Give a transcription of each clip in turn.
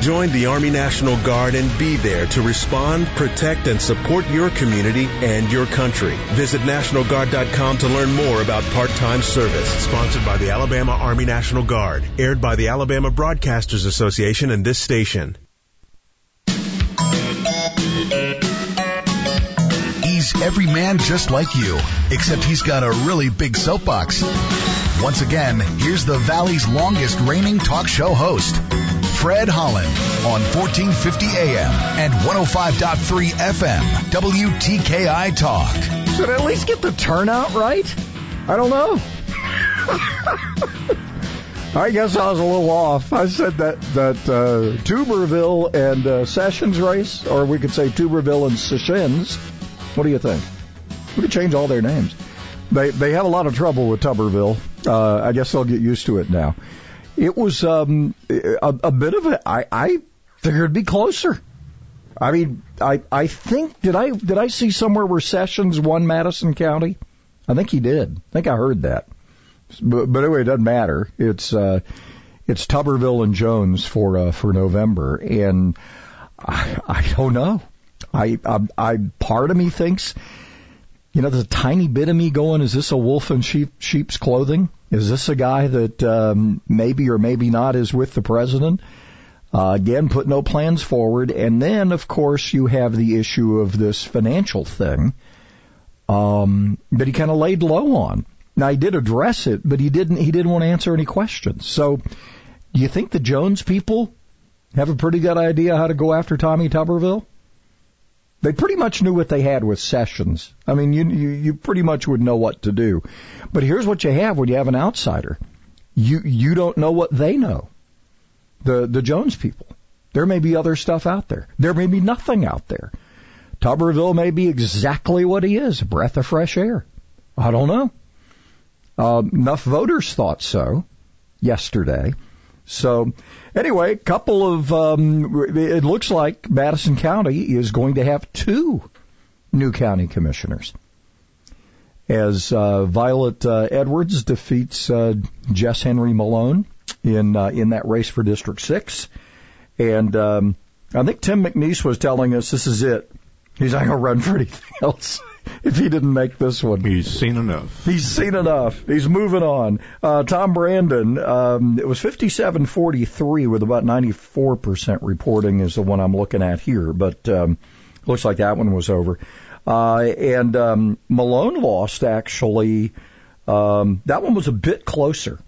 Join the Army National Guard and be there to respond, protect, and support your community and your country. Visit NationalGuard.com to learn more about part-time service. Sponsored by the Alabama Army National Guard. Aired by the Alabama Broadcasters Association and this station. He's every man just like you, except he's got a really big soapbox. Once again, here's the Valley's longest reigning talk show host, Fred Holland on 1450 AM and 105.3 FM, WTKI Talk. Should I at least get the turnout right? I don't know. I guess I was a little off. I said that that uh, Tuberville and uh, Sessions race, or we could say Tuberville and Sessions. What do you think? We could change all their names. They they have a lot of trouble with Tuberville. Uh, I guess they'll get used to it now. It was um, a, a bit of a. I, I figured it'd be closer. I mean, I I think did I did I see somewhere where Sessions won Madison County? I think he did. I think I heard that. But, but anyway, it doesn't matter. It's uh, it's Tuberville and Jones for uh, for November, and I, I don't know. I, I I part of me thinks, you know, there's a tiny bit of me going, is this a wolf in sheep sheep's clothing? Is this a guy that um, maybe or maybe not is with the president? Uh, again, put no plans forward, and then of course you have the issue of this financial thing um, that he kind of laid low on. Now he did address it, but he didn't. He didn't want to answer any questions. So, do you think the Jones people have a pretty good idea how to go after Tommy Tuberville? They pretty much knew what they had with Sessions. I mean, you, you you pretty much would know what to do. But here's what you have when you have an outsider. You you don't know what they know. The the Jones people. There may be other stuff out there. There may be nothing out there. Tuberville may be exactly what he is, a breath of fresh air. I don't know. Uh, enough voters thought so yesterday. So anyway, a couple of um, it looks like Madison County is going to have two new county commissioners. As uh, Violet uh, Edwards defeats uh, Jess Henry Malone in uh, in that race for District Six, and um, I think Tim McNeese was telling us this is it. He's not going to run for anything else if he didn't make this one. He's seen enough. He's seen enough. He's moving on. Uh, Tom Brandon, um, it was 57-43 with about 94% reporting is the one I'm looking at here, but um, looks like that one was over. Uh, and um, Malone lost actually. Um, that one was a bit closer.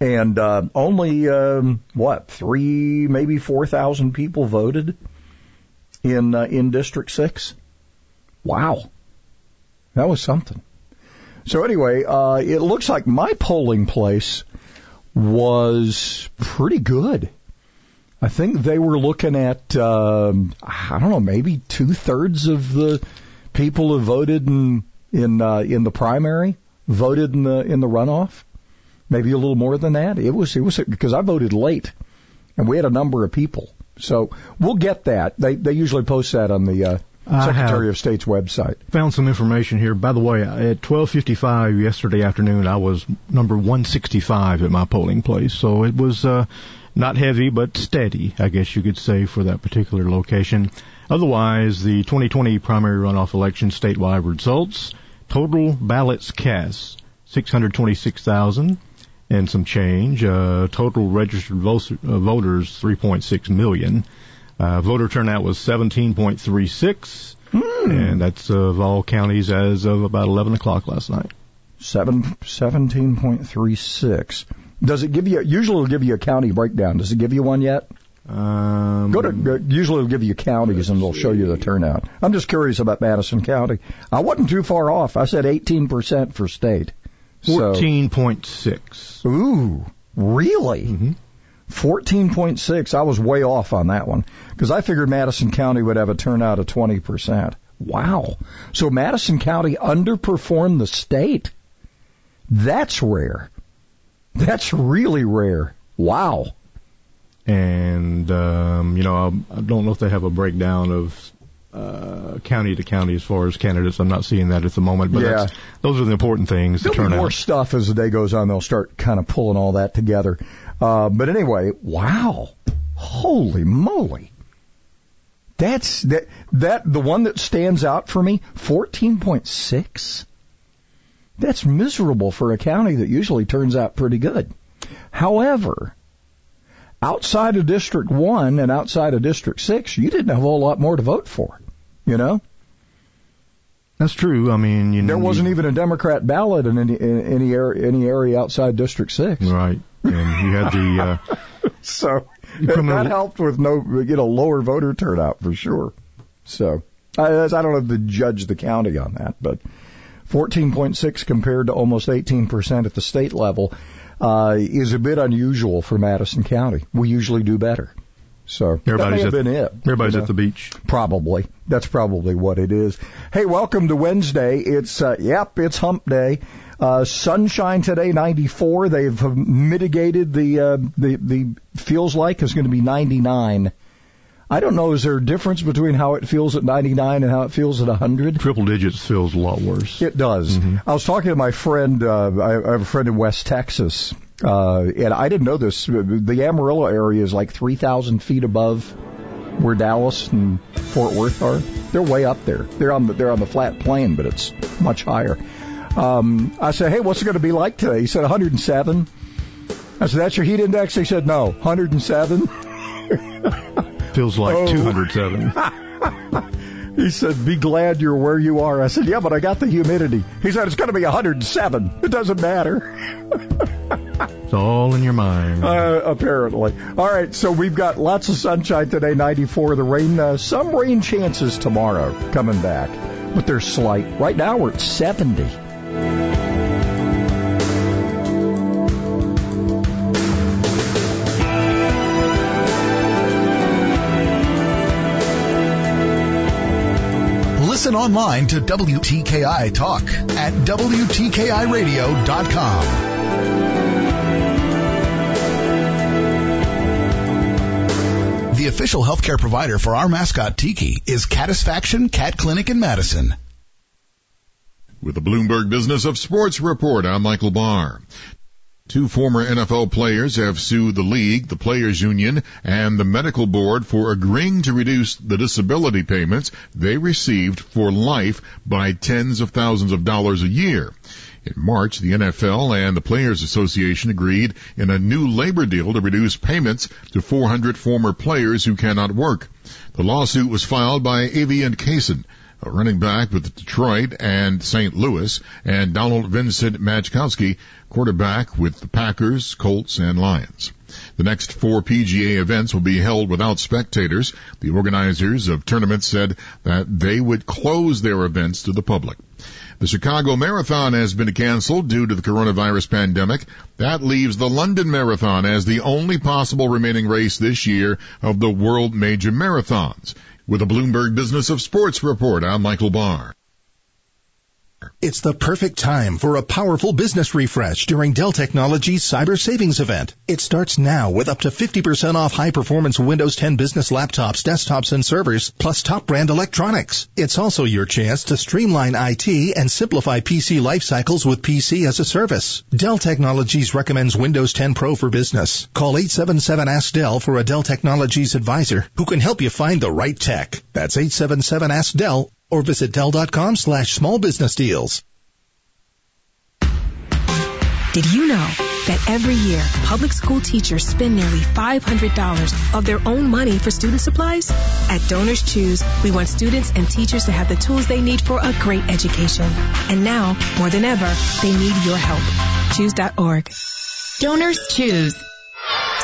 And uh, only um, what three, maybe four thousand people voted in uh, in District Six. Wow, that was something. So anyway, uh, it looks like my polling place was pretty good. I think they were looking at um, I don't know, maybe two thirds of the people who voted in in uh, in the primary voted in the in the runoff. Maybe a little more than that. It was it was because I voted late, and we had a number of people. So we'll get that. They they usually post that on the uh, Secretary of State's website. Found some information here. By the way, at 12:55 yesterday afternoon, I was number 165 at my polling place, so it was uh, not heavy but steady, I guess you could say, for that particular location. Otherwise, the 2020 primary runoff election statewide results: total ballots cast 626,000 and some change. Uh, total registered uh, voters 3.6 million. Uh, voter turnout was 17.36, Hmm. and that's of all counties as of about 11 o'clock last night. Seven seventeen point three six. Does it give you? Usually, it'll give you a county breakdown. Does it give you one yet? Um, Go to go- usually it'll give you counties and it'll show you the turnout. I'm just curious about Madison County. I wasn't too far off. I said 18% for state. So- 14.6. Ooh, really? Mm-hmm. 14.6. I was way off on that one because I figured Madison County would have a turnout of 20%. Wow. So Madison County underperformed the state. That's rare. That's really rare. Wow. And, um, you know, I don't know if they have a breakdown of uh, county to county as far as candidates. I'm not seeing that at the moment, but Yeah. that's, those are the important things. The There'll be more stuff as the day goes on. They'll start kind of pulling all that together. Uh, but anyway, wow. Holy moly. That's that that the one that stands out for me, 14.6. That's miserable for a county that usually turns out pretty good. However, outside of District 1 and outside of District 6, you didn't have a whole lot more to vote for, you know? That's true. I mean, you know, There wasn't even a Democrat ballot in any in any area any area outside District Six. right. And you had the uh, So You that, helped with no you know lower voter turnout for sure. So I, I don't have to judge the county on that, but 14.6 compared to almost 18% at the state level uh, is a bit unusual for Madison County. We usually do better. So that may Everybody's have at- been it. everybody's you know? at the beach. Probably. That's probably what it is. Hey, welcome to Wednesday. It's, uh, yep, it's hump day. Uh, sunshine today, 94. They've mitigated the, uh, the, the feels like is going to be 99. I don't know, is there a difference between how it feels at 99 and how it feels at 100? Triple digits feels a lot worse. It does. I was talking to my friend. Uh, I, I have a friend in West Texas, uh, and I didn't know this. The Amarillo area is like 3,000 feet above where Dallas and Fort Worth are. They're way up there. They're on the they're on the flat plain, but it's much higher. Um, I said, "Hey, what's it going to be like today?" He said, "107." I said, "That's your heat index?" He said, "No, 107." Feels like Oh. 207. He said, "Be glad you're where you are." I said, "Yeah, but I got the humidity." He said, "It's going to be 107. It doesn't matter." It's all in your mind. Uh, apparently. All right, so we've got lots of sunshine today, 94. The rain, uh, some rain chances tomorrow coming back, but they're slight. Right now we're at 70. Listen online to WTKI Talk at WTKIRadio.com. The official healthcare provider for our mascot Tiki is Catisfaction Cat Clinic in Madison. With the Bloomberg Business of Sports report, I'm Michael Barr. Two former NFL players have sued the league, the players union, and the medical board for agreeing to reduce the disability payments they received for life by tens of thousands of dollars a year. In March, the NFL and the Players Association agreed in a new labor deal to reduce payments to 400 former players who cannot work. The lawsuit was filed by Aveion Cason, a Uh, running back with Detroit and St. Louis, and Donald Vincent Majkowski, quarterback with the Packers, Colts, and Lions. The next four PGA events will be held without spectators. The organizers of tournaments said that they would close their events to the public. The Chicago Marathon has been canceled due to the coronavirus pandemic. That leaves the London Marathon as the only possible remaining race this year of the world major marathons. With a Bloomberg Business of Sports report, I'm Michael Barr. It's the perfect time for a powerful business refresh during Dell Technologies Cyber Savings Event. It starts now with up to 50% off high performance Windows 10 business laptops, desktops, and servers, plus top brand electronics. It's also your chance to streamline IT and simplify PC life cycles with PC as a service. Dell Technologies recommends Windows 10 Pro for business. Call 877 Ask Dell for a Dell Technologies advisor who can help you find the right tech. That's 877 Ask Dell or visit Dell.com slash small business deals. Did you know that every year public school teachers spend nearly $500 of their own money for student supplies? At Donors Choose, we want students and teachers to have the tools they need for a great education. And now, more than ever, they need your help. Choose.org. Donors choose.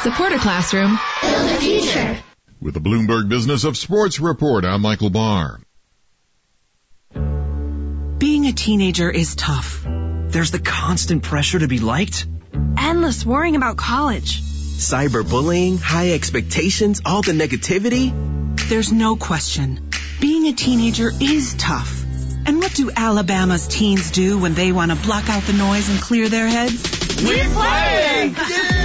Support a classroom. Build a future. With the Bloomberg Business of Sports report, I'm Michael Barr. Being a teenager is tough. There's the constant pressure to be liked. Endless worrying about college. Cyberbullying, high expectations, all the negativity. There's no question. Being a teenager is tough. And what do Alabama's teens do when they want to block out the noise and clear their heads? We play!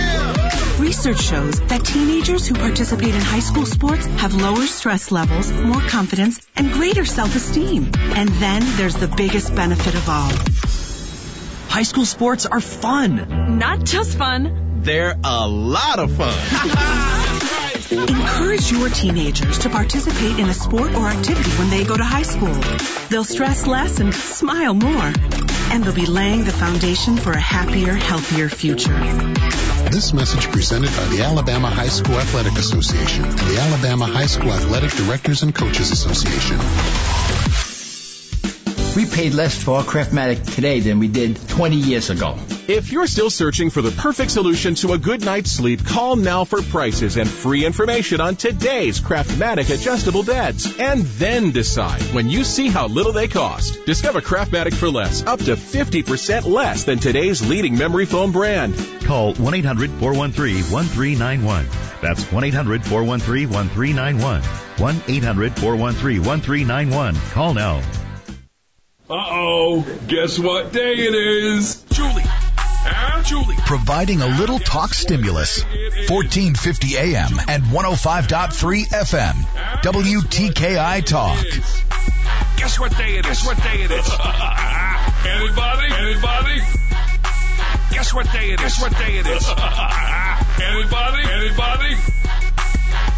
Research shows that teenagers who participate in high school sports have lower stress levels, more confidence, and greater self-esteem. And then there's the biggest benefit of all. High school sports are fun. Not just fun. They're a lot of fun. Encourage your teenagers to participate in a sport or activity when they go to high school. They'll stress less and smile more. And they'll be laying the foundation for a happier, healthier future. This message presented by the Alabama High School Athletic Association and the Alabama High School Athletic Directors and Coaches Association. We paid less for our Craftmatic today than we did 20 years ago. If you're still searching for the perfect solution to a good night's sleep, call now for prices and free information on today's Craftmatic adjustable beds. And then decide when you see how little they cost. Discover Craftmatic for less, up to 50% less than today's leading memory foam brand. Call 1-800-413-1391. That's 1-800-413-1391. 1-800-413-1391. Call now. Uh-oh, guess what day it is? Julie. Huh? Julie. Providing a little talk stimulus. 1450 AM and 105.3 FM. WTKI Talk. Guess what day it is? Guess what day it is? Anybody? Anybody? Guess what day it is? Guess what day it is? Anybody? Anybody?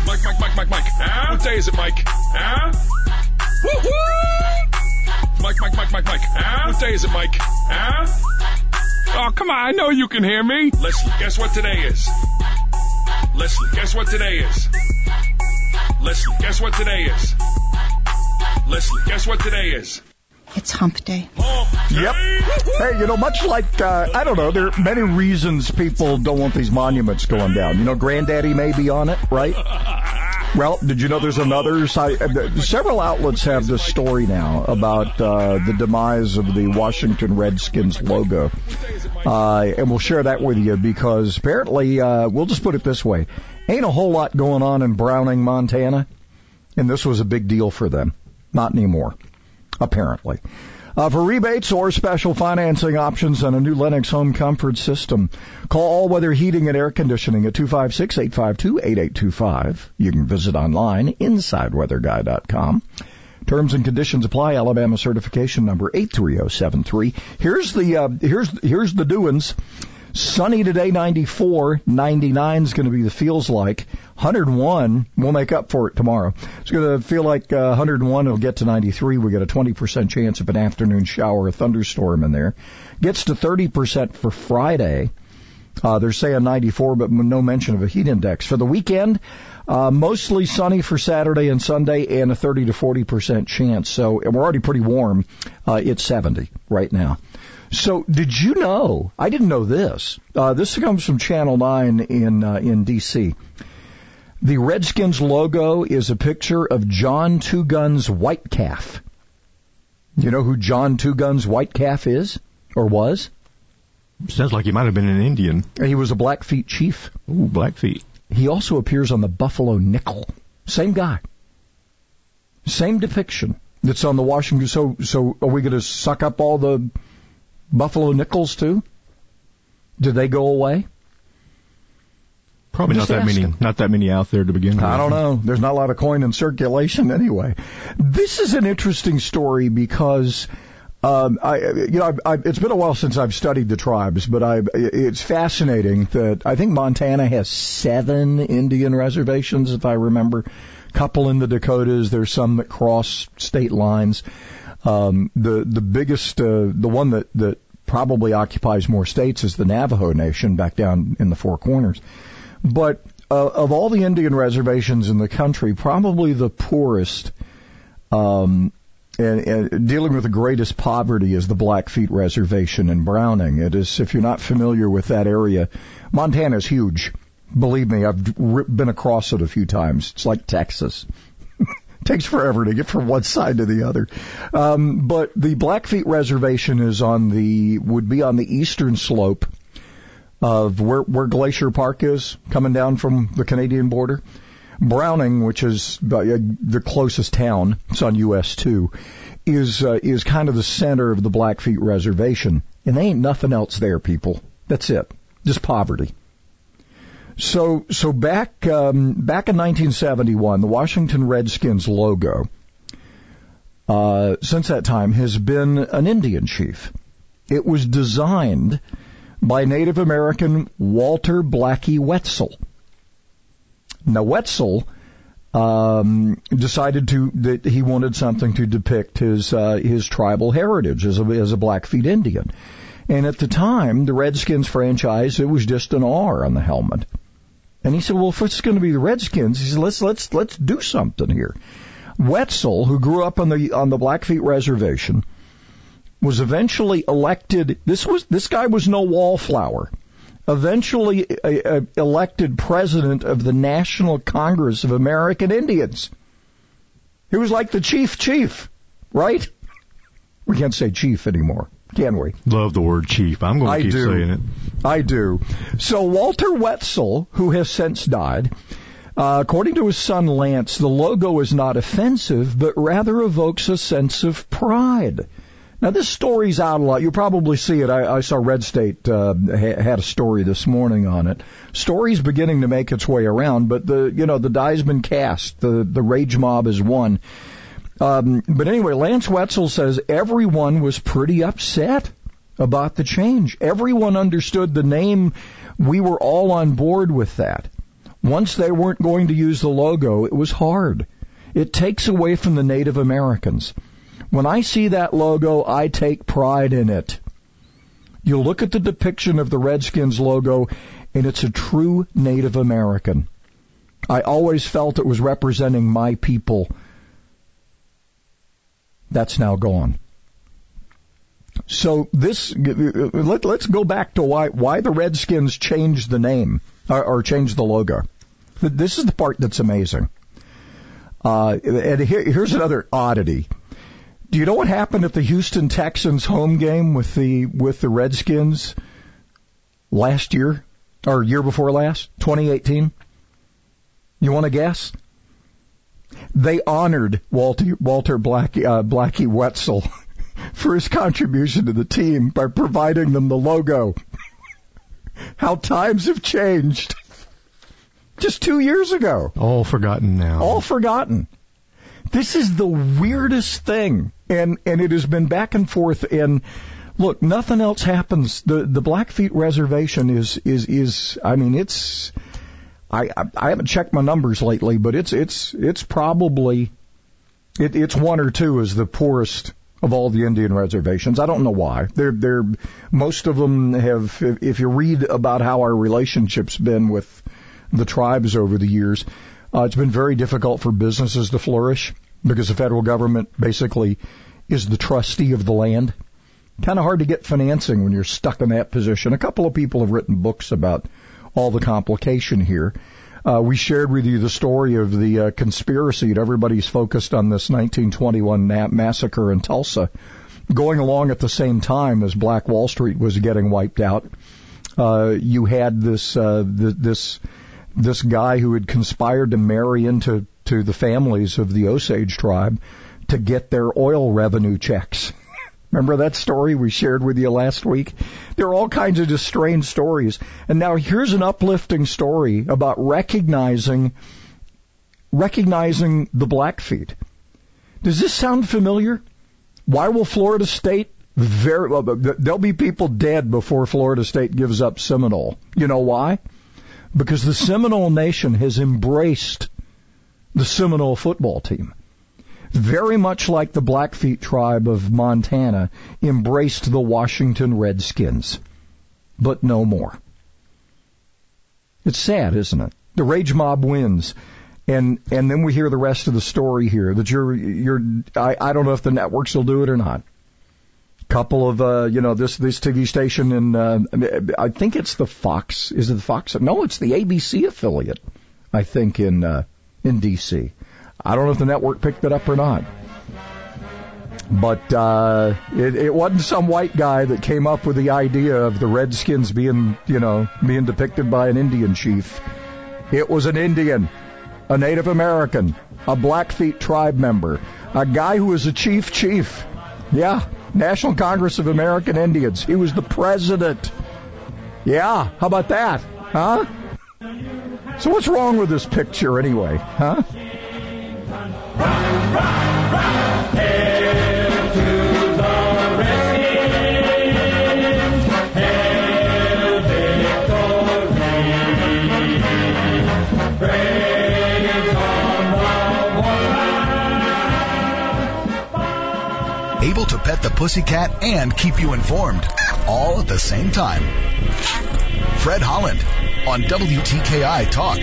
Mike, Mike, Mike, Mike, Mike. Huh? What day is it, Mike? Huh? Woo-hoo! Mike, Mike, Mike, Mike, Mike. Huh? What day is it, Mike? Huh? Oh, come on. I know you can hear me. Listen, guess what today is? Listen, guess what today is? Listen, guess what today is? Listen, guess what today is? It's hump day. Yep. Hey, you know, much like, uh, I don't know, there are many reasons people don't want these monuments going down. You know, Granddaddy may be on it, right? Well, did you know there's another site? Uh, several outlets have this story now about uh, the demise of the Washington Redskins logo. Uh, and we'll share that with you because apparently, uh, we'll just put it this way. Ain't a whole lot going on in Browning, Montana. And this was a big deal for them. Not anymore. Apparently. Uh, for rebates or special financing options on a new Lennox home comfort system, call All Weather Heating and Air Conditioning at 256-852-8825. You can visit online, InsideWeatherGuy.com. Terms and conditions apply. Alabama certification number 83073. Here's the, uh, here's, here's the doings. Sunny today, 94. 99 is going to be the feels like. 101, we'll make up for it tomorrow. It's going to feel like uh, 101. It'll get to 93. We get a 20% chance of an afternoon shower, a thunderstorm in there. Gets to 30% for Friday. Uh, they're saying 94, but no mention of a heat index. For the weekend, uh, mostly sunny for Saturday and Sunday and a 30 to 40% chance. So we're already pretty warm. Uh, it's 70 right now. So, did you know? I didn't know this. Uh, this comes from Channel Nine in uh, in D.C. The Redskins logo is a picture of John Two Guns White Calf. You know who John Two Guns White Calf is or was? Sounds like he might have been an Indian. He was a Blackfeet chief. Ooh, Blackfeet. He also appears on the Buffalo Nickel. Same guy. Same depiction that's on the Washington. So, so are we going to suck up all the Buffalo Nickels too? Do they go away? Probably not that many, not that many out there to begin with. I don't know. There's not a lot of coin in circulation anyway. This is an interesting story because, um, I, you know, I've, I've, it's been a while since I've studied the tribes, but I, it's fascinating that I think Montana has seven Indian reservations, if I remember. A Couple in the Dakotas. There's some that cross state lines. Um, the the biggest, uh, the one that that probably occupies more states is the Navajo Nation back down in the Four Corners. But uh, of all the Indian reservations in the country, probably the poorest um, and, and dealing with the greatest poverty is the Blackfeet Reservation in Browning. It is, if you're not familiar with that area, Montana is huge. Believe me, I've been across it a few times. It's like Texas. takes forever to get from one side to the other. Um, but the Blackfeet Reservation is on the would be on the eastern slope of where where Glacier Park is, coming down from the Canadian border. Browning, which is the closest town, it's on US two, is uh, is kind of the center of the Blackfeet Reservation, and they ain't nothing else there, people. That's it, just poverty. So so back um, back in 1971, the Washington Redskins logo, uh, since that time, has been an Indian chief. It was designed by Native American Walter Blackie Wetzel. Now Wetzel um, decided to that he wanted something to depict his uh, his tribal heritage as a as a Blackfeet Indian. And at the time, the Redskins franchise, it was just an R on the helmet. And he said, well, if it's going to be the Redskins, he said, let's, let's, let's do something here. Wetzel, who grew up on the, on the Blackfeet Reservation, was eventually elected. This was, this guy was no wallflower eventually a, a elected president of the National Congress of American Indians. He was like the chief chief, right? We can't say chief anymore, can we? Love the word chief. I'm going to I keep do. saying it. I do. So Walter Wetzel, who has since died, uh, according to his son Lance, the logo is not offensive, but rather evokes a sense of pride. Now this story's out a lot. You'll probably see it. I, I saw Red State uh, ha- had a story this morning on it. Story's beginning to make its way around, but the you know the die's been cast. The the rage mob is won. Um, but anyway, Lance Wetzel says everyone was pretty upset about the change. Everyone understood the name. We were all on board with that. Once they weren't going to use the logo, it was hard. It takes away from the Native Americans. When I see that logo, I take pride in it. You look at the depiction of the Redskins logo, and it's a true Native American. I always felt it was representing my people. That's now gone. So this, let, us go back to why why the Redskins changed the name or, or changed the logo. This is the part that's amazing. Uh, and here, here's another oddity. Do you know what happened at the Houston Texans home game with the with the Redskins last year or year before last, 2018? You want to guess? They honored Walter Walter Blackie, uh, Blackie Wetzel for his contribution to the team by providing them the logo. How times have changed. Just two years ago. All forgotten now. All forgotten. This is the weirdest thing, and and it has been back and forth. And look, nothing else happens. The the Blackfeet Reservation is is is. I mean, it's. I I haven't checked my numbers lately, but it's it's it's probably it, it's one or two is the poorest of all the Indian reservations. I don't know why. They're they're most of them have. If you read about how our relationship's been with the tribes over the years, uh, it's been very difficult for businesses to flourish because the federal government basically is the trustee of the land. Kind of hard to get financing when you're stuck in that position. A couple of people have written books about all the complication here. Uh, we shared with you the story of the uh, conspiracy, everybody's focused on this 1921 na- massacre in Tulsa. Going along at the same time as Black Wall Street was getting wiped out, uh, you had this uh, th- this this guy who had conspired to marry into to the families of the Osage tribe to get their oil revenue checks. Remember that story we shared with you last week? There are all kinds of just strange stories. And now here's an uplifting story about recognizing recognizing the Blackfeet. Does this sound familiar? Why will Florida State very well, there'll be people dead before Florida State gives up Seminole. You know why? Because the Seminole Nation has embraced the Seminole football team. Very much like the Blackfeet tribe of Montana embraced the Washington Redskins. But no more. It's sad, isn't it? The rage mob wins. And and then we hear the rest of the story here that you're you're I, I don't know if the networks will do it or not. Couple of uh, you know this this TV station in uh, I think it's the Fox is it the Fox no it's the ABC affiliate I think in uh, in DC. I don't know if the network picked it up or not. But uh, it, it wasn't some white guy that came up with the idea of the Redskins being, you know, being depicted by an Indian chief. It was an Indian, a Native American, a Blackfeet tribe member, a guy who was a chief chief. Yeah, National Congress of American Indians. He was the president. Yeah, how about that? Huh? So what's wrong with this picture anyway? Huh? Pet the pussycat and keep you informed, all at the same time. Fred Holland on WTKI Talk.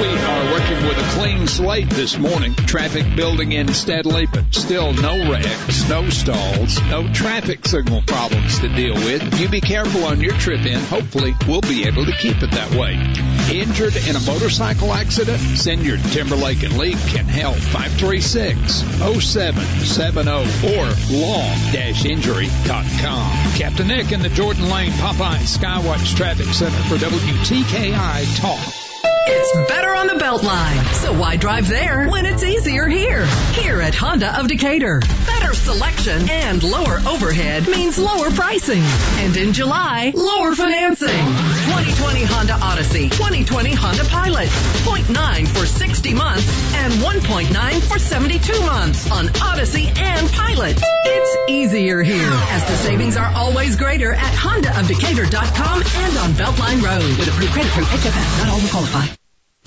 We are working with a clean slate this morning. Traffic building in steadily, but still no wrecks, no stalls, no traffic signal problems to deal with. You be careful on your trip in. Hopefully, we'll be able to keep it that way. Injured in a motorcycle accident? Send your Timberlake and Lee can help 536-0770 or long-injury.com. Captain Nick in the Jordan Lane Popeye Skywatch Traffic Center for WTKI Talk. It's better on the Beltline, so why drive there when it's easier here? Here at Honda of Decatur. Better selection and lower overhead means lower pricing. And in July, lower financing. 2020 Honda Odyssey, 2020 Honda Pilot. 0.9 for 60 months and 1.9 for 72 months on Odyssey and Pilot. It's easier here as the savings are always greater at HondaofDecatur.com and on Beltline Road with approved credit through HFS. Not all will qualify.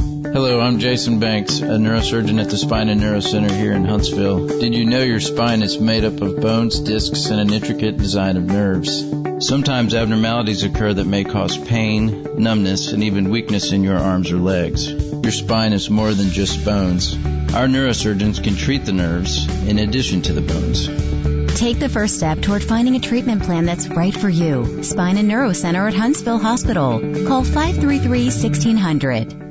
Hello, I'm Jason Banks, a neurosurgeon at the Spine and Neuro Center here in Huntsville. Did you know your spine is made up of bones, discs, and an intricate design of nerves? Sometimes abnormalities occur that may cause pain, numbness, and even weakness in your arms or legs. Your spine is more than just bones. Our neurosurgeons can treat the nerves in addition to the bones. Take the first step toward finding a treatment plan that's right for you. Spine and Neuro Center at Huntsville Hospital. Call 533-1600.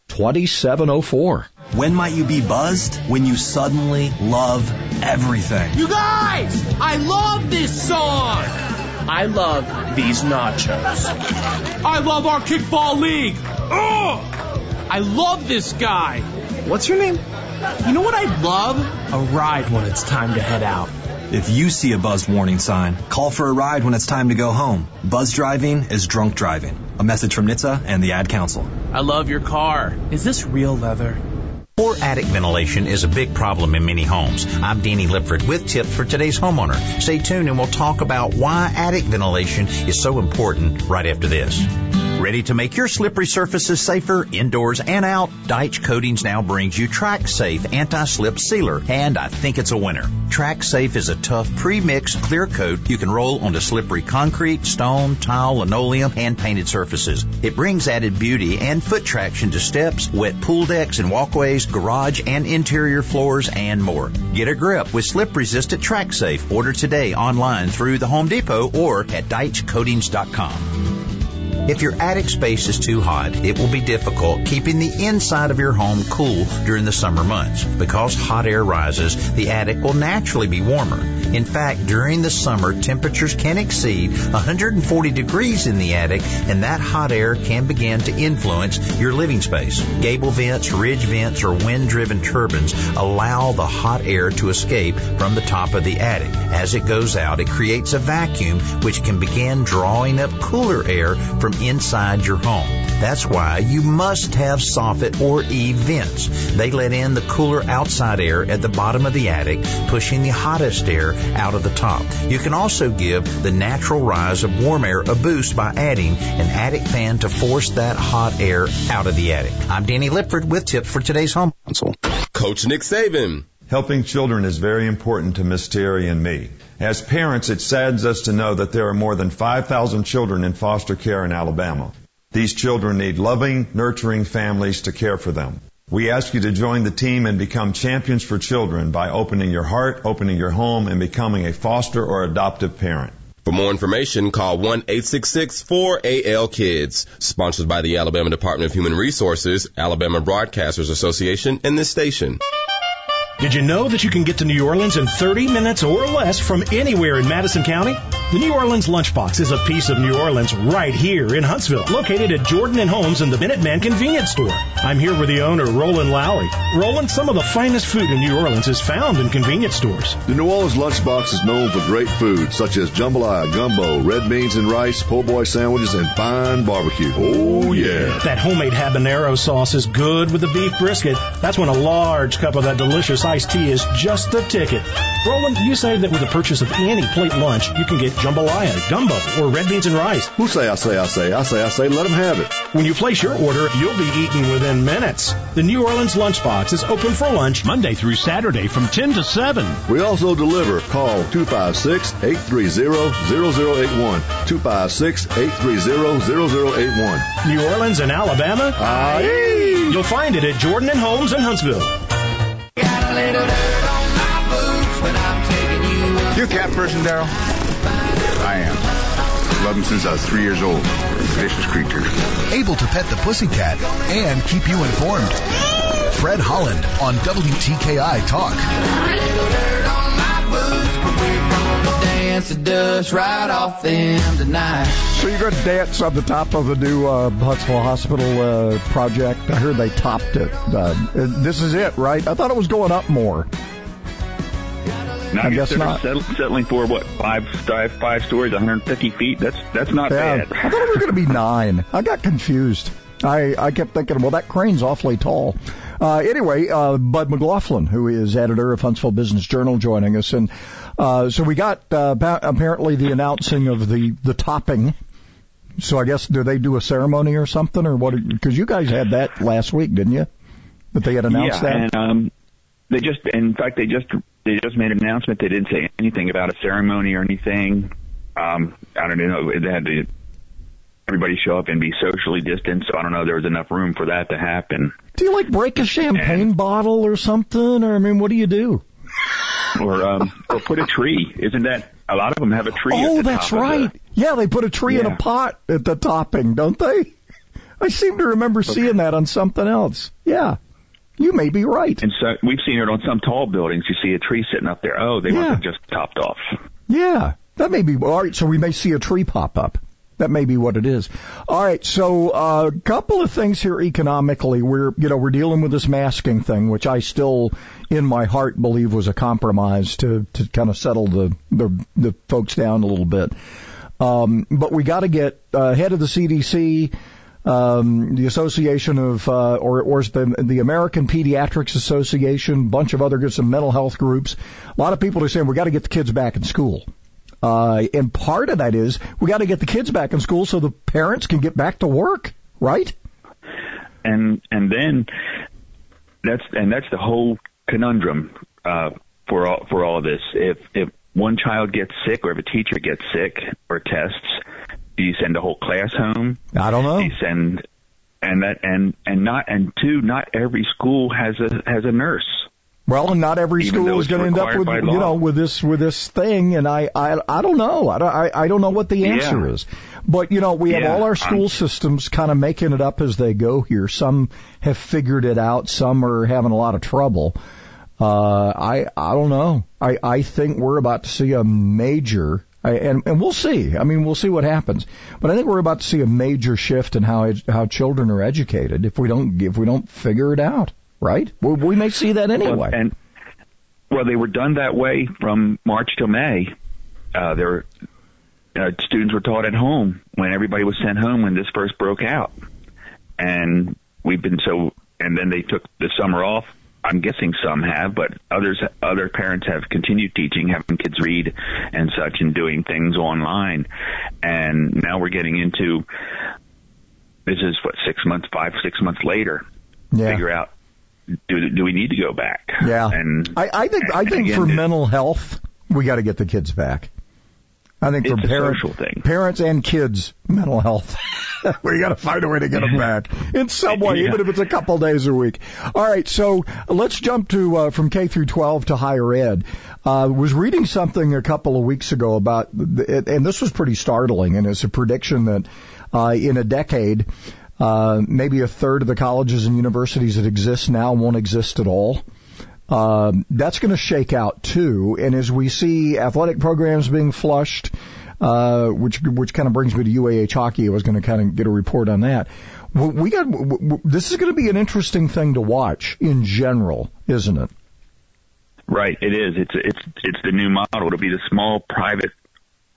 2704. When might you be buzzed? When you suddenly love everything. You guys, I love this song. I love these nachos. I love our kickball league. Oh, I love this guy. What's your name? You know what I'd love? A ride when it's time to head out. If you see a buzzed warning sign, call for a ride when it's time to go home. Buzz driving is drunk driving. A message from NHTSA and the Ad Council. I love your car. Is this real leather? Poor attic ventilation is a big problem in many homes. I'm Danny Lipford with tips for today's homeowner. Stay tuned and we'll talk about why attic ventilation is so important right after this. Ready to make your slippery surfaces safer indoors and out? Daich Coatings now brings you TracSafe Anti-Slip Sealer, and I think it's a winner. TracSafe is a tough pre-mixed clear coat you can roll onto slippery concrete, stone, tile, linoleum, and painted surfaces. It brings added beauty and foot traction to steps, wet pool decks and walkways, garage and interior floors, and more. Get a grip with slip-resistant TracSafe. Order today online through the Home Depot or at DaichCoatings.com. If your attic space is too hot, it will be difficult keeping the inside of your home cool during the summer months. Because hot air rises, the attic will naturally be warmer. In fact, during the summer, temperatures can exceed 140 degrees in the attic, and that hot air can begin to influence your living space. Gable vents, ridge vents, or wind-driven turbines allow the hot air to escape from the top of the attic. As it goes out, it creates a vacuum which can begin drawing up cooler air from inside your home. That's why you must have soffit or eave vents. They let in the cooler outside air at the bottom of the attic, pushing the hottest air out of the top. You can also give the natural rise of warm air a boost by adding an attic fan to force that hot air out of the attic. I'm Danny Lipford with tips for today's home console. Coach Nick Saban. Helping children is very important to Miss Terry and me. As parents, it saddens us to know that there are more than 5,000 children in foster care in Alabama. These children need loving, nurturing families to care for them. We ask you to join the team and become champions for children by opening your heart, opening your home, and becoming a foster or adoptive parent. For more information, call 1-866-4AL-KIDS. Sponsored by the Alabama Department of Human Resources, Alabama Broadcasters Association, and this station. Did you know that you can get to New Orleans in 30 minutes or less from anywhere in Madison County? The New Orleans Lunchbox is a piece of New Orleans right here in Huntsville, located at Jordan and Holmes in the Minuteman Convenience Store. I'm here with the owner, Roland Lowry. Roland, some of the finest food in New Orleans is found in convenience stores. The New Orleans Lunchbox is known for great food such as jambalaya, gumbo, red beans and rice, po' boy sandwiches, and fine barbecue. Oh yeah! That homemade habanero sauce is good with the beef brisket. That's when a large cup of that delicious iced tea is just the ticket. Roland, you say that with the purchase of any plate lunch, you can get jambalaya, gumbo, or red beans and rice. Who say I say I say I say I say let them have it. When you place your order, you'll be eating within minutes. The New Orleans Lunchbox is open for lunch Monday through Saturday from 10 to 7. We also deliver. Call 256-830-0081. 256-830-0081. New Orleans and Alabama? Aye. You'll find it at Jordan and Holmes in Huntsville. You a cat person, Daryl? I am. Love them since I was three years old. Vicious creature. Able to pet the pussycat and keep you informed. Fred Holland on WTKI Talk. Dance the dust right off them tonight. So you're going to dance on the top of the new uh, Huntsville Hospital uh, project. I heard they topped it. Uh, this is it, right? I thought it was going up more. Now, I I guess guess they're not. settling for what five five five stories, 150 feet. That's that's not Yeah, bad. I thought it was going to be nine. I got confused. I, I kept thinking, well, that crane's awfully tall. Uh, anyway, uh, Bud McLaughlin, who is editor of Huntsville Business Journal, joining us, and uh, so we got uh, apparently the announcing of the the topping. So I guess do they do a ceremony or something or what? Because you guys had that last week, didn't you? That they had announced yeah, that. and um, they just in fact they just they just made an announcement. They didn't say anything about a ceremony or anything. Um, I don't know. They had to everybody show up and be socially distanced. So I don't know. There was enough room for that to happen. Do you like break a champagne bottle or something? Or I mean, what do you do? Or um, or put a tree. Isn't that a lot of them have a tree? at Oh, the that's top of the- right. Yeah, they put a tree in a pot at the topping, don't they? I seem to remember seeing that on something else. Yeah. You may be right. And so we've seen it on some tall buildings. You see a tree sitting up there. Oh, they must Yeah. have just topped off. Yeah. That may be all right, so we may see a tree pop up. That may be what it is. All right, so a uh, couple of things here economically. We're you know we're dealing with this masking thing, which I still, in my heart, believe was a compromise to to kind of settle the the, the folks down a little bit. Um, but we got to get uh, head of the CDC, um, the Association of, uh, or, or the, American Pediatrics Association, bunch of other groups, some mental health groups. A lot of people are saying we got to get the kids back in school. Uh, and part of that is we got to get the kids back in school so the parents can get back to work, right? and and then that's and that's the whole conundrum uh, for all for all of this. If if one child gets sick or if a teacher gets sick or tests, do you send a whole class home? I don't know. Do you send and that and and not and two, not every school has a has a nurse. Well, and not every Even school is going to end up with you know with this with this thing, and I I I don't know. I don't I, I don't know what the answer Yeah. is. But you know, we have all our I'm- school systems kind of making it up as they go here. Some have figured it out. Some are having a lot of trouble. Uh, I I don't know. I I think we're about to see a major. And and we'll see. I mean, we'll see what happens. But I think we're about to see a major shift in how ed- how children are educated if we don't if we don't figure it out. Right? We, we may see that anyway. Well, and well, they were done that way from March till May. Uh, there, uh, students were taught at home when everybody was sent home when this first broke out, and we've been so. And then they took the summer off. I'm guessing some have, but others, other parents have continued teaching, having kids read and such, and doing things online. And now we're getting into this is what six months, five, six months later. Yeah. Figure out do do we need to go back? Yeah. And I, I think I think again, for mental health, we got to get the kids back. I think for parents, parents and kids, mental health, we got to find a way to get them back in some way, Yeah. even if it's a couple days a week. All right, so let's jump to uh, from K through 12 to higher ed. Uh, was reading something a couple of weeks ago about, the, and this was pretty startling, and it's a prediction that uh, in a decade. Uh, maybe a third of the colleges and universities that exist now won't exist at all. Um, that's going to shake out too. And as we see athletic programs being flushed, uh, which which kind of brings me to UAH hockey, I was going to kind of get a report on that. We got this is going to be an interesting thing to watch in general, isn't it? Right, it is. It's it's it's the new model. It'll be the small private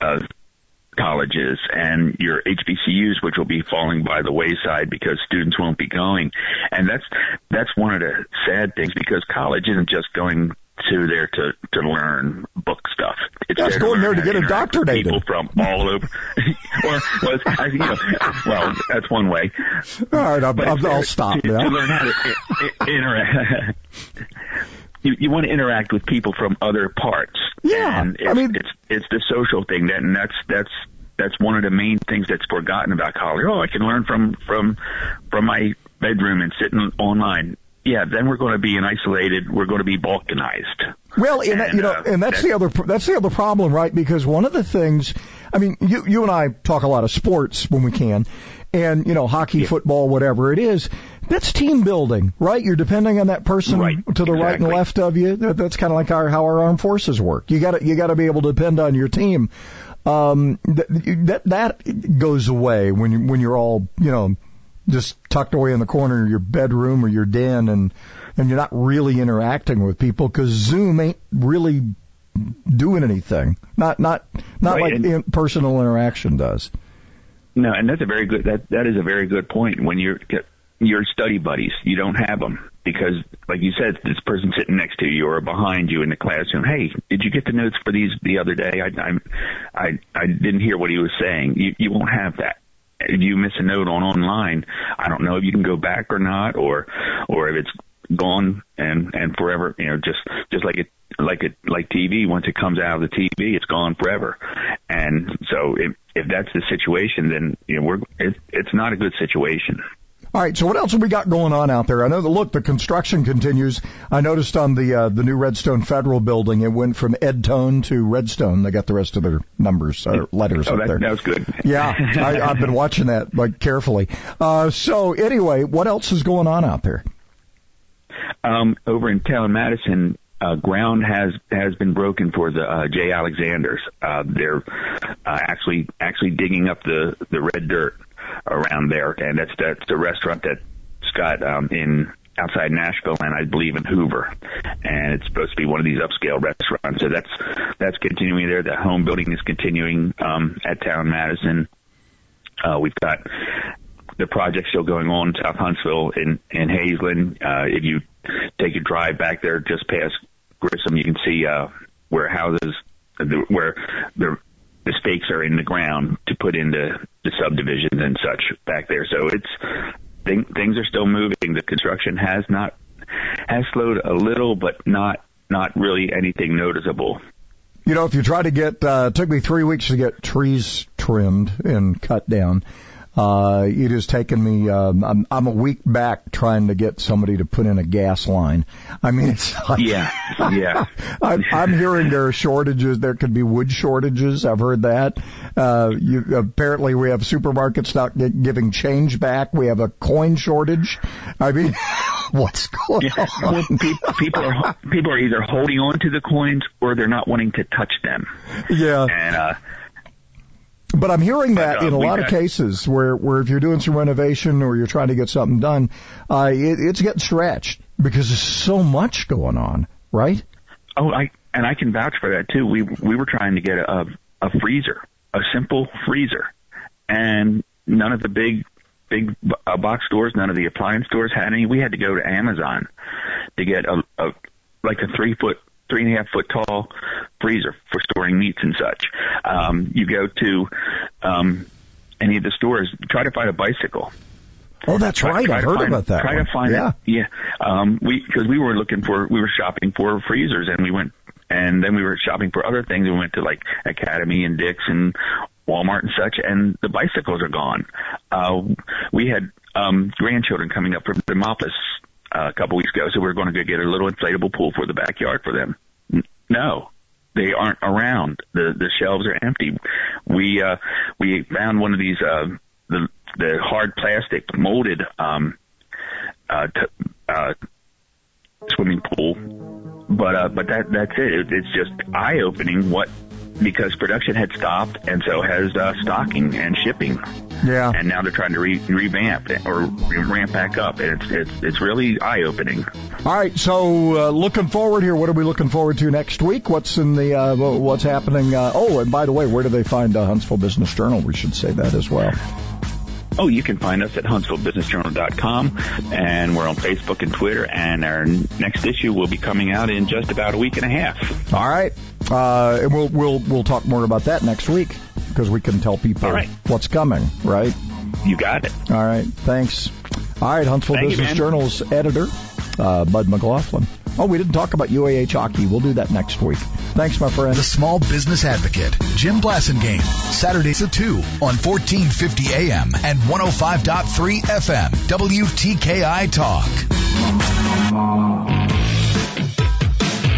uh, colleges and your HBCUs, which will be falling by the wayside because students won't be going. And that's that's one of the sad things because college isn't just going to there to to learn book stuff. It's That's there going there to get with indoctrinated. People from all over. well, well, I, you know, well, that's one way. All right, I'll, I'll, I'll stop to, now. to learn how to interact. you you want to interact with people from other parts. Yeah, and it's, I mean- it's it's the social thing that, and that's that's that's one of the main things that's forgotten about college. Oh, I can learn from from from my bedroom and sitting online. Yeah, then we're going to be an isolated. We're going to be balkanized. Well, and, that, you know, uh, and that's the other that's the other problem, right? Because one of the things, I mean, you you and I talk a lot of sports when we can, and you know, hockey, football, whatever it is. That's team building, right? You're depending on that person Right, to the right and left of you. That, that's kind of like our how our armed forces work. You got to you got to be able to depend on your team. Um, that that that goes away when you when you're all you know just tucked away in the corner of your bedroom or your den and and you're not really interacting with people because Zoom ain't really doing anything. Not not not Right, like and- in personal interaction does. No, and that's a very good. That that is a very good point. When you're your study buddies, you don't have them because, like you said, this person sitting next to you or behind you in the classroom. Hey, did you get the notes for these the other day? I I I, I didn't hear what he was saying. You you won't have that. If you miss a note on online, I don't know if you can go back or not, or or if it's gone and and forever. You know, just just like it like it like TV. Once it comes out of the TV, it's gone forever. And so if if that's the situation, then you know we're it, it's not a good situation. All right, so what else have we got going on out there? I know that look, the construction continues. I noticed on the uh, the new Redstone Federal Building, it went from Edtone to Redstone. They got the rest of their numbers or letters Oh, up that, there. that was good. Yeah, I, I've been watching that like carefully. Uh, so anyway, what else is going on out there? Um, over in town, Madison, uh, ground has has been broken for the uh, J. Alexanders. Uh, they're uh, actually actually digging up the the red dirt around there, and that's that's the restaurant that Scott um, in outside Nashville and I believe in Hoover, and it's supposed to be one of these upscale restaurants. So that's that's continuing there. The home building is continuing um, at Town Madison. Uh, we've got the project still going on in South Huntsville in in Hazeland. Uh, if you take a drive back there just past Grissom, you can see uh, where houses where the the stakes are in the ground to put into the subdivisions and such back there. So it's thing, things are still moving. The construction has not has slowed a little, but not not really anything noticeable. You know, if you try to get, uh, it took me three weeks to get trees trimmed and cut down. Uh, it has taken me, um, I'm, I'm a week back trying to get somebody to put in a gas line. I mean, it's like, yeah, yeah. I'm, I'm hearing there are shortages. There could be wood shortages. I've heard that. Uh, you, apparently we have supermarkets not get, giving change back. We have a coin shortage. I mean, what's going yeah. on? Well, people, people are people are either holding on to the coins or they're not wanting to touch them. Yeah. And uh, but I'm hearing that in a lot of cases where, where if you're doing some renovation or you're trying to get something done, uh, it, it's getting stretched because there's so much going on, right? Oh, I and I can vouch for that too. We we were trying to get a a freezer, a simple freezer, and none of the big big uh, box stores, none of the appliance stores had any. We had to go to Amazon to get a, a like a three foot, three and a half foot tall freezer for storing meats and such. Um, you go to um, any of the stores, try to find a bicycle. Oh, that's Try- right. try I heard find- about that. Try one. to find yeah. it. Yeah. Um, we because we were looking for we were shopping for freezers and we went and then we were shopping for other things. We went to like Academy and Dick's and Walmart and such, and the bicycles are gone. Uh, we had um, grandchildren coming up from Demopolis uh, a couple weeks ago, so we were going to go get a little inflatable pool for the backyard for them. No, they aren't around. The the shelves are empty. We uh, we found one of these uh, the the hard plastic molded um, uh, t- uh, swimming pool, but uh, but that that's it. it it's just eye opening what because production had stopped and so has uh, stocking and shipping. Yeah. And now they're trying to re- revamp or ramp back up, and it's it's it's really eye opening. All right. So uh, looking forward here. What are we looking forward to next week? What's in the uh, what's happening? Uh, oh, and by the way, where do they find uh, Huntsville Business Journal? We should say that as well. Oh, you can find us at HuntsvilleBusinessJournal.com, and we're on Facebook and Twitter. And our next issue will be coming out in just about a week and a half. All right. Uh, and we'll we'll we'll talk more about that next week because we can tell people right. what's coming. Right. You got it. All right. Thanks. All right. Huntsville Thank Business man. Journal's editor, uh, Bud McLaughlin. Oh, we didn't talk about UAH hockey. We'll do that next week. Thanks, my friend. The Small Business Advocate, Jim Blasingame, Saturdays at 2 on 1450 AM and 105.3 FM, WTKI Talk.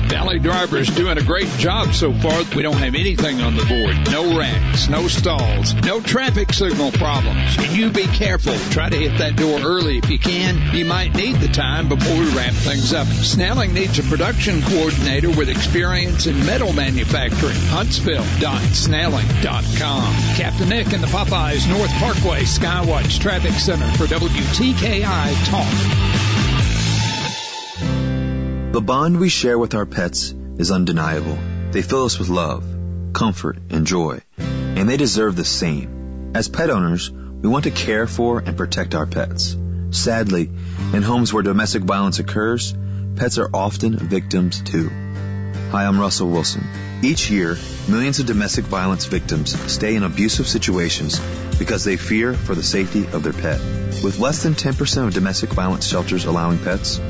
Valley Driver's doing a great job so far. We don't have anything on the board. No wrecks, no stalls, no traffic signal problems. And you be careful. Try to hit that door early if you can. You might need the time before we wrap things up. Snelling needs a production coordinator with experience in metal manufacturing. Huntsville.snelling.com. Captain Nick and the Popeyes North Parkway Skywatch Traffic Center for WTKI Talk. The bond we share with our pets is undeniable. They fill us with love, comfort, and joy, and they deserve the same. As pet owners, we want to care for and protect our pets. Sadly, in homes where domestic violence occurs, pets are often victims too. Hi, I'm Russell Wilson. Each year, millions of domestic violence victims stay in abusive situations because they fear for the safety of their pet. With less than 10% of domestic violence shelters allowing pets,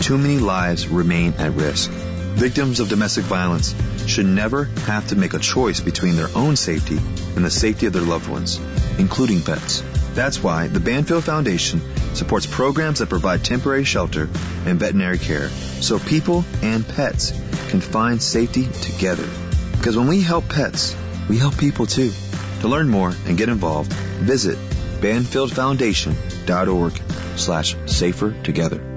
too many lives remain at risk. Victims of domestic violence should never have to make a choice between their own safety and the safety of their loved ones, including pets. That's why the Banfield Foundation supports programs that provide temporary shelter and veterinary care so people and pets can find safety together. Because when we help pets, we help people too. To learn more and get involved, visit banfieldfoundation.org slash safer together.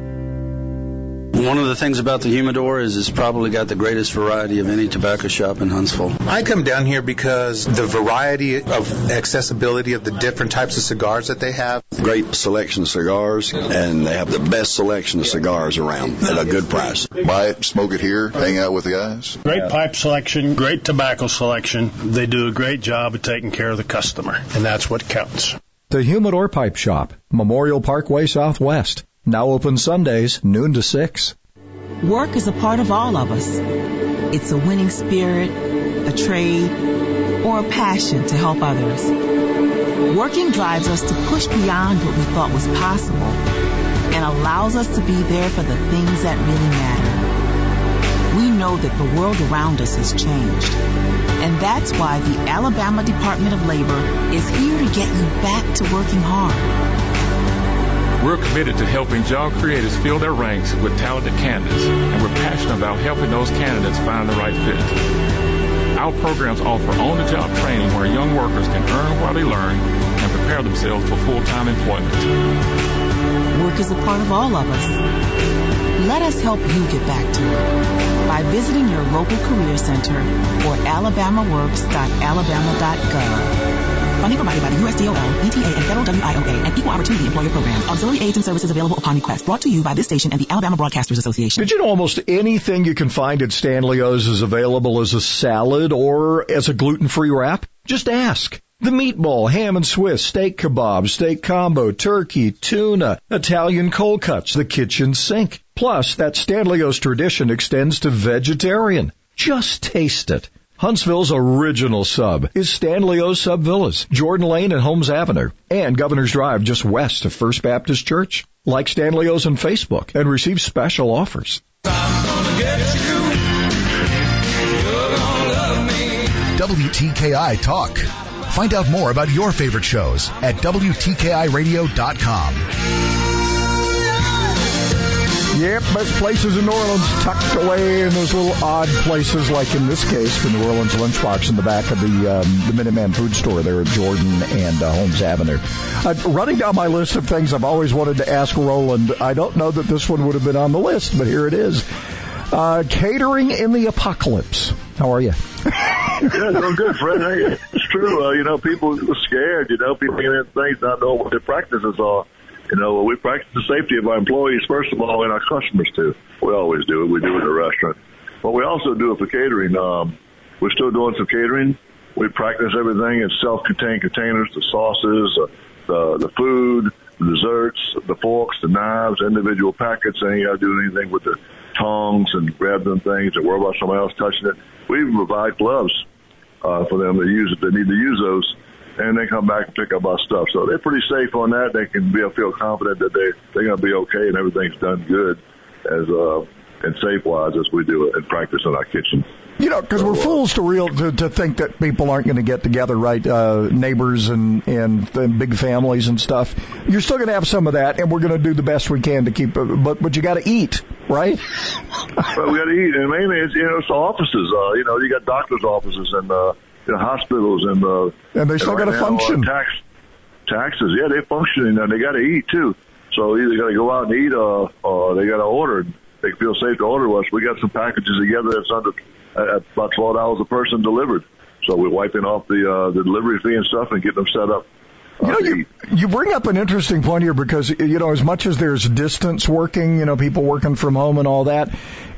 One of the things about the humidor is it's probably got the greatest variety of any tobacco shop in Huntsville. I come down here because the variety of accessibility of the different types of cigars that they have. Great selection of cigars, and they have the best selection of cigars around at a good price. Buy it, smoke it here, hang out with the guys. Great pipe selection, great tobacco selection. They do a great job of taking care of the customer, and that's what counts. The Humidor Pipe Shop, Memorial Parkway Southwest. Now open Sundays, noon to 6. Work is a part of all of us. It's a winning spirit, a trade, or a passion to help others. Working drives us to push beyond what we thought was possible and allows us to be there for the things that really matter. we know that the world around us has changed. And that's why the Alabama Department of Labor is here to get you back to working hard. We're committed to helping job creators fill their ranks with talented candidates, and we're passionate about helping those candidates find the right fit. Our programs offer on-the-job training where young workers can earn while they learn and prepare themselves for full-time employment. Work is a part of all of us. Let us help you get back to it by visiting your local career center or alabamaworks.alabama.gov. Funding provided by the USDOL, ETA, and Federal WIOA and Equal Opportunity Employer Program. Auxiliary aids and services available upon request. Brought to you by this station and the Alabama Broadcasters Association. Did you know almost anything you can find at Stanley O's is available as a salad or as a gluten-free wrap? Just ask. The meatball, ham and Swiss, steak kebab, steak combo, turkey, tuna, Italian cold cuts, the kitchen sink. Plus, that Stanley O's tradition extends to vegetarian. Just taste it. Huntsville's original sub is Stanley O's Sub Villas, Jordan Lane and Holmes Avenue, and Governor's Drive just west of First Baptist Church. Like Stanley O's on Facebook and receive special offers. WTKI Talk. Find out more about your favorite shows at WTKIRadio.com. Yep, best places in New Orleans tucked away in those little odd places, like in this case, the New Orleans lunchbox in the back of the um, the Minuteman food store there at Jordan and uh, Holmes Avenue. Uh, running down my list of things I've always wanted to ask Roland, I don't know that this one would have been on the list, but here it is. Uh, catering in the apocalypse. How are you? yeah, doing good. Hey, it's true. Uh, you know, people are scared. You know, people get into things not knowing what their practices are. You know, we practice the safety of our employees first of all, and our customers too. We always do it. We do it in a restaurant, but we also do it for catering. Um, we're still doing some catering. We practice everything in self-contained containers: the sauces, uh, the the food, the desserts, the forks, the knives, individual packets. Ain't got to do anything with the tongs and grab them things and worry about somebody else touching it. We even provide gloves uh, for them to use if they need to use those, and they come back and pick up our stuff. So they're pretty safe on that. They can be feel confident that they they're going to be okay and everything's done good as uh, and safe wise as we do it and practice in our kitchen. You know, because we're fools to real to, to think that people aren't going to get together, right? Uh, neighbors and, and and big families and stuff. You're still going to have some of that, and we're going to do the best we can to keep it. But but you got to eat, right? well, we got to eat, and mainly it's you know it's offices. Uh, you know, you got doctors' offices and uh, hospitals and uh, and they still got to function. Uh, tax taxes, yeah, they're functioning and they got to eat too. So either got to go out and eat, uh, or they got to order. They feel safe to order us. We got some packages together that's under at about twelve dollars a person delivered. So we're wiping off the uh, the delivery fee and stuff and getting them set up. You know, you, you bring up an interesting point here because, you know, as much as there's distance working, you know, people working from home and all that,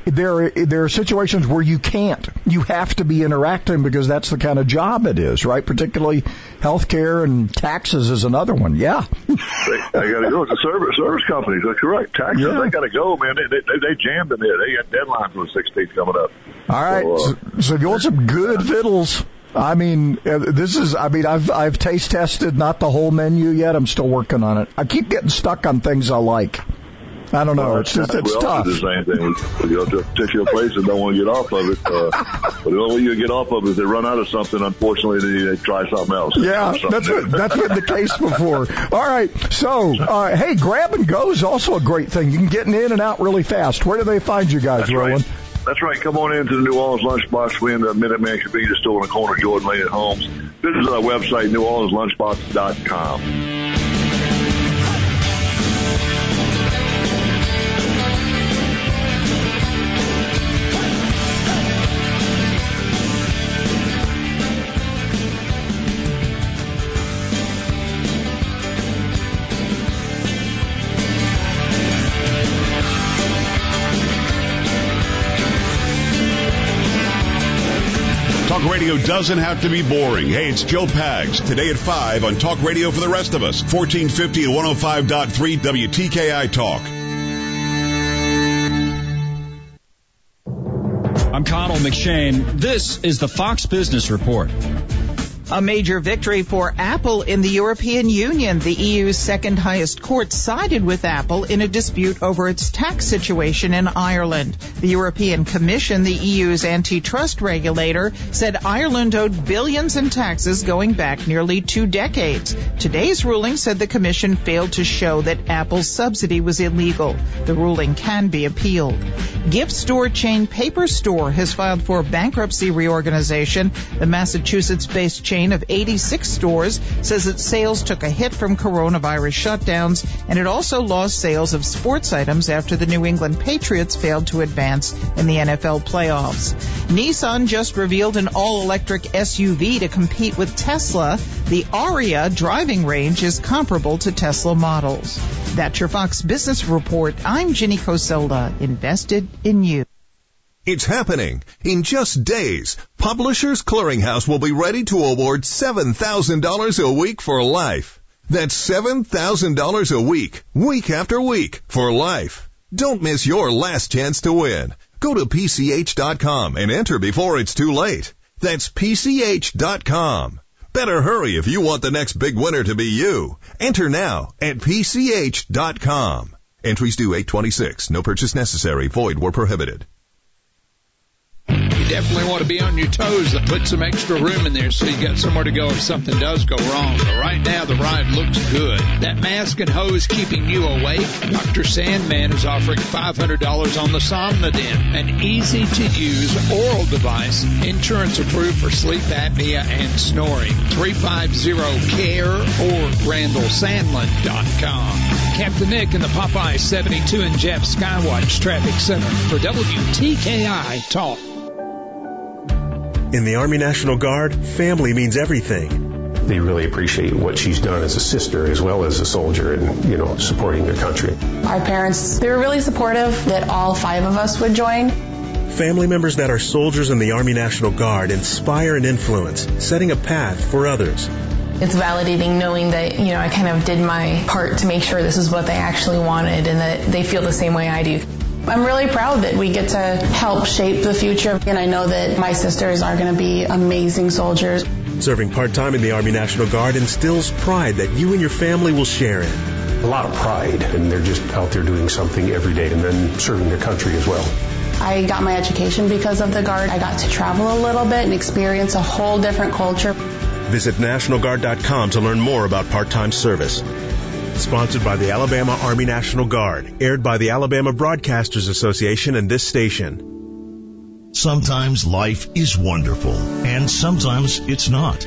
there, there are situations where you can't. You have to be interacting because that's the kind of job it is, right? Particularly healthcare and taxes is another one. Yeah. they, they got to go. It's service, service companies. That's correct. Taxes, yeah. they got to go, man. They, they, they jammed in there. They got deadlines on the 16th coming up. All right. So, uh, so, so you want some good fiddles, I mean, uh, this is. I mean, I've I've taste tested not the whole menu yet. I'm still working on it. I keep getting stuck on things I like. I don't know. Well, it's just it's we tough. do the same thing. We go to a particular place and don't want to get off of it. Uh, but the only way you get off of it is they run out of something. Unfortunately, they, they try something else. Yeah, something that's what, that's been the case before. All right. So, uh, hey, grab and go is also a great thing. You can get in and out really fast. Where do they find you guys, that's Roland? Right. That's right. Come on into the New Orleans Lunchbox. We're in the Minuteman Convenience Store in the corner of Jordan Lane at Holmes. Visit our website, neworleanslunchbox.com. radio doesn't have to be boring. Hey, it's Joe Pags. Today at 5 on Talk Radio for the rest of us. 1450 and 105.3 WTKI Talk. I'm Connell McShane. This is the Fox Business Report. A major victory for Apple in the European Union. The EU's second highest court sided with Apple in a dispute over its tax situation in Ireland. The European Commission, the EU's antitrust regulator, said Ireland owed billions in taxes going back nearly two decades. Today's ruling said the Commission failed to show that Apple's subsidy was illegal. The ruling can be appealed. Gift store chain Paper Store has filed for bankruptcy reorganization. The Massachusetts-based chain chain of 86 stores says its sales took a hit from coronavirus shutdowns and it also lost sales of sports items after the New England Patriots failed to advance in the NFL playoffs. Nissan just revealed an all-electric SUV to compete with Tesla. The Ariya driving range is comparable to Tesla models. That's your Fox Business Report. I'm Ginny Coselda, invested in you. It's happening. In just days, Publishers Clearinghouse will be ready to award $7,000 a week for life. That's $7,000 a week, week after week, for life. Don't miss your last chance to win. Go to PCH.com and enter before it's too late. That's PCH.com. Better hurry if you want the next big winner to be you. Enter now at PCH.com. Entries due 826. No purchase necessary. Void where prohibited definitely want to be on your toes and put some extra room in there so you got somewhere to go if something does go wrong. But right now the ride looks good. That mask and hose keeping you awake. Dr. Sandlin is offering $500 on the Somnodent, an easy to use oral device, insurance approved for sleep apnea and snoring. 350-CARE or RandallSandlin.com. Captain Nick in the Popeye 72 and Jeff Skywatch Traffic Center for WTKI Talk. In the Army National Guard, family means everything. They really appreciate what she's done as a sister as well as a soldier and, you know, supporting their country. Our parents, they were really supportive that all five of us would join. Family members that are soldiers in the Army National Guard inspire and influence, setting a path for others. It's validating knowing that, you know, I kind of did my part to make sure this is what they actually wanted and that they feel the same way I do. I'm really proud that we get to help shape the future, and I know that my sisters are going to be amazing soldiers. Serving part time in the Army National Guard instills pride that you and your family will share in. A lot of pride, and they're just out there doing something every day and then serving their country as well. I got my education because of the Guard. I got to travel a little bit and experience a whole different culture. Visit NationalGuard.com to learn more about part time service. Sponsored by the Alabama Army National Guard. Aired by the Alabama Broadcasters Association and this station. Sometimes life is wonderful, and sometimes it's not.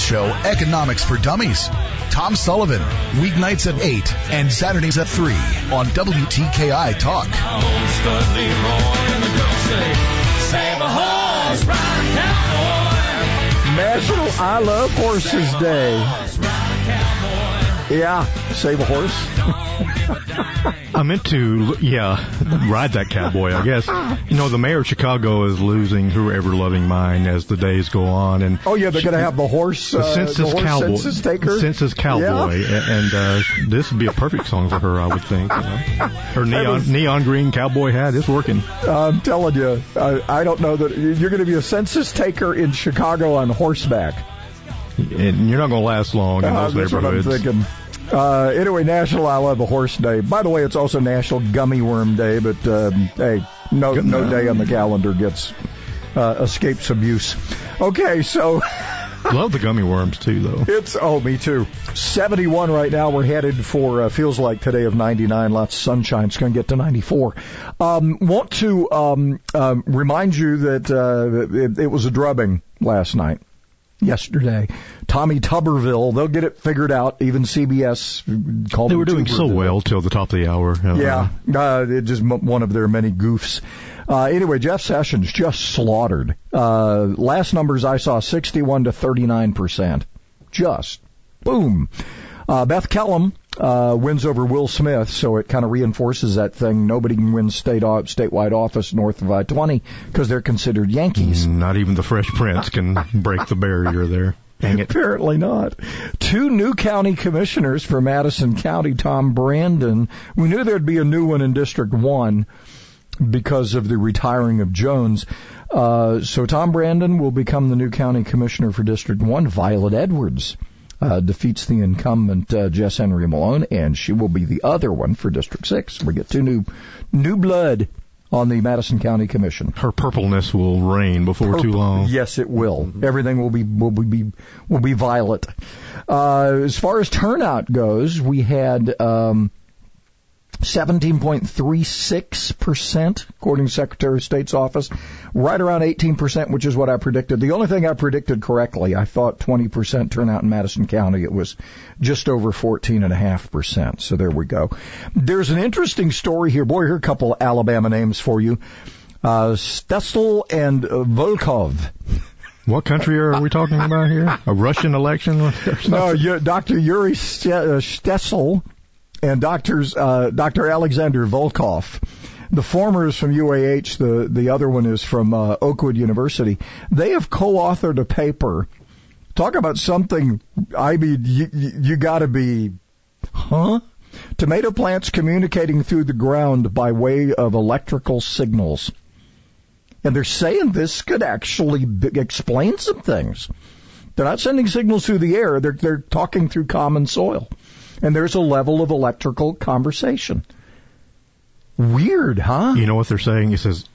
Show Economics for Dummies. Tom Sullivan, weeknights at 8 and Saturdays at 3 on WTKI Talk. National I Love Horses Day. Yeah, save a horse. I meant to, yeah, ride that cowboy, I guess. You know, the mayor of Chicago is losing her ever loving mind as the days go on, and oh yeah, they're going to have the horse, the uh, census the horse cowboy, census taker, census cowboy, Yeah. and uh, this would be a perfect song for her, I would think. You know? Her neon was- neon green cowboy hat is working. I'm telling you, I, I don't know that you're going to be a census taker in Chicago on horseback. And you're not going to last long in Uh, those that's what I'm neighborhoods. Uh, anyway, National I Love a Horse Day. By the way, it's also National Gummy Worm Day, but um, hey, no no day on the calendar gets uh, escapes abuse. Okay, so Love the gummy worms too, though. it's oh me too. 71 right now. We're headed for uh, feels like today of 99. Lots of sunshine. It's going to get to 94. Um, want to um, um, remind you that uh, it, it was a drubbing last night. Yesterday. Tommy Tuberville, they'll get it figured out. Even CBS called They were doing so well till the top of the hour. Uh, Yeah, uh, it just one of their many goofs. Uh, anyway, Jeff Sessions just slaughtered. Uh, last numbers I saw, 61 to 39 percent. Just boom. Uh, Beth Kellum uh, wins over Will Smith, so it kind of reinforces that thing. Nobody can win state o- statewide office north of I-20 because they're considered Yankees. Not even the Fresh Prince can break the barrier there. Apparently not. Two new county commissioners for Madison County, Tom Brandon. We knew there'd be a new one in District 1 because of the retiring of Jones. Uh, so Tom Brandon will become the new county commissioner for District 1. Violet Edwards uh, defeats the incumbent uh, Jess Henry Malone, and she will be the other one for District 6. We get two new, new blood on the Madison County Commission. Her purpleness will reign before too long. Yes, it will. Everything will be will be will be violet. Uh, as far as turnout goes, we had um, 17.36 percent, according to Secretary of State's office, right around 18 percent, which is what I predicted. The only thing I predicted correctly, I thought 20 percent turnout in Madison County. It was just over 14 and a half percent. So there we go. There's an interesting story here. Boy, here are a couple of Alabama names for you. Uh, Shtessel and Volkov. What country are we talking about here? A Russian election? No, Dr. Yuri uh, Shtessel and doctors uh, Dr. Alexander Volkov. The former is from UAH. The the other one is from uh, Oakwood University. They have co-authored a paper. Talk about something. I mean, you, you, you got to be, huh? Tomato plants communicating through the ground by way of electrical signals. And they're saying this could actually b- explain some things. They're not sending signals through the air. They're, they're talking through common soil. And there's a level of electrical conversation. Weird, huh? You know what they're saying? It says,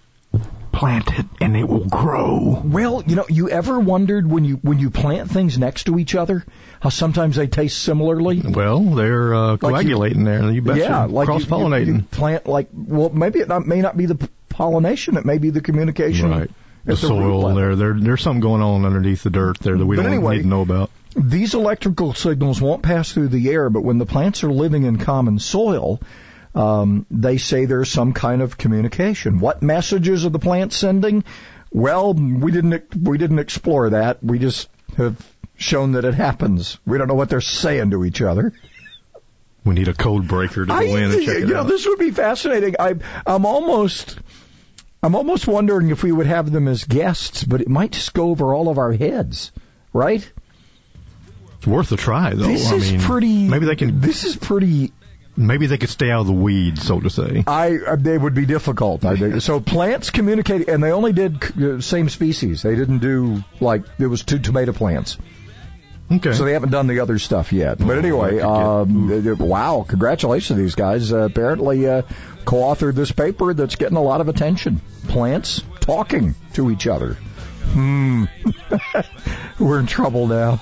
plant it and it will grow. Well, you know, you ever wondered when you when you plant things next to each other, how sometimes they taste similarly? Well, they're uh, Like you- coagulating there. You betcha. yeah, like cross pollinating. Plant like well, maybe it not, may not be the pollination, it may be the communication. Right. The the soil there, there, there's something going on underneath the dirt there that we But don't anyway- need to know about. These electrical signals won't pass through the air, but when the plants are living in common soil, um, they say there's some kind of communication. What messages are the plants sending? Well, we didn't we didn't explore that. We just have shown that it happens. We don't know what they're saying to each other. We need a code breaker to go I, in and check it you know, out. this would be fascinating. I, I'm almost, I'm almost wondering if we would have them as guests, but it might just go over all of our heads, right? It's worth a try, though. This I is mean, pretty. Maybe they can. This is pretty. Maybe they could stay out of the weeds, so to say. I uh, they would be difficult. I think. So plants communicate, and they only did uh, same species. They didn't do like there was two tomato plants. Okay. So they haven't done the other stuff yet. But anyway, um, uh, wow! Congratulations to these guys. Uh, apparently, uh, co-authored this paper that's getting a lot of attention. Plants talking to each other. Hmm. We're in trouble now.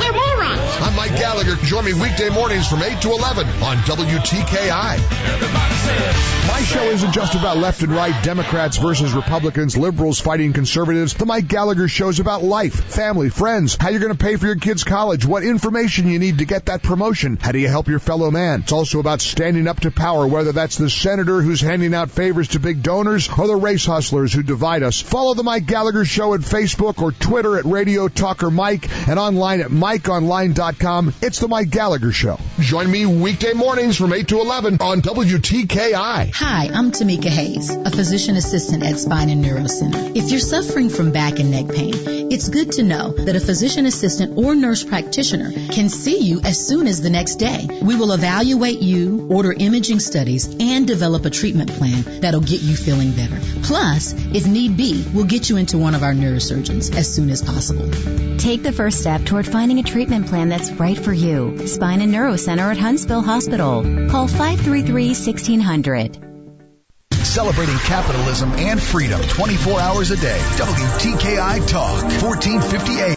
We're morons. I'm Mike Gallagher. Join me weekday mornings from 8 to 11 on WTKI. My show isn't just about left and right, Democrats versus Republicans, liberals fighting conservatives. The Mike Gallagher show's about life, family, friends, how you're going to pay for your kids' college, what information you need to get that promotion, how do you help your fellow man. It's also about standing up to power, whether that's the senator who's handing out favors to big donors or the race hustlers who divide us. Follow the Mike Gallagher Show at Facebook or Twitter at Radio Talker Mike and online at MikeOnline.com. It's the Mike Gallagher Show. Join me weekday mornings from 8 to 11 on WTKI. Hi, I'm Tamika Hayes, a physician assistant at Spine and Neuro Center. If you're suffering from back and neck pain, it's good to know that a physician assistant or nurse practitioner can see you as soon as the next day. We will evaluate you, order imaging studies, and develop a treatment plan that'll get you feeling better. Plus, if need be, we'll get you into one of our neurosurgeons as soon as possible. Take the first step toward finding a treatment plan that's right for you. Spine and Neuro Center at Huntsville Hospital. Call 533-1600. Celebrating capitalism and freedom 24 hours a day. WTKI Talk, 1458.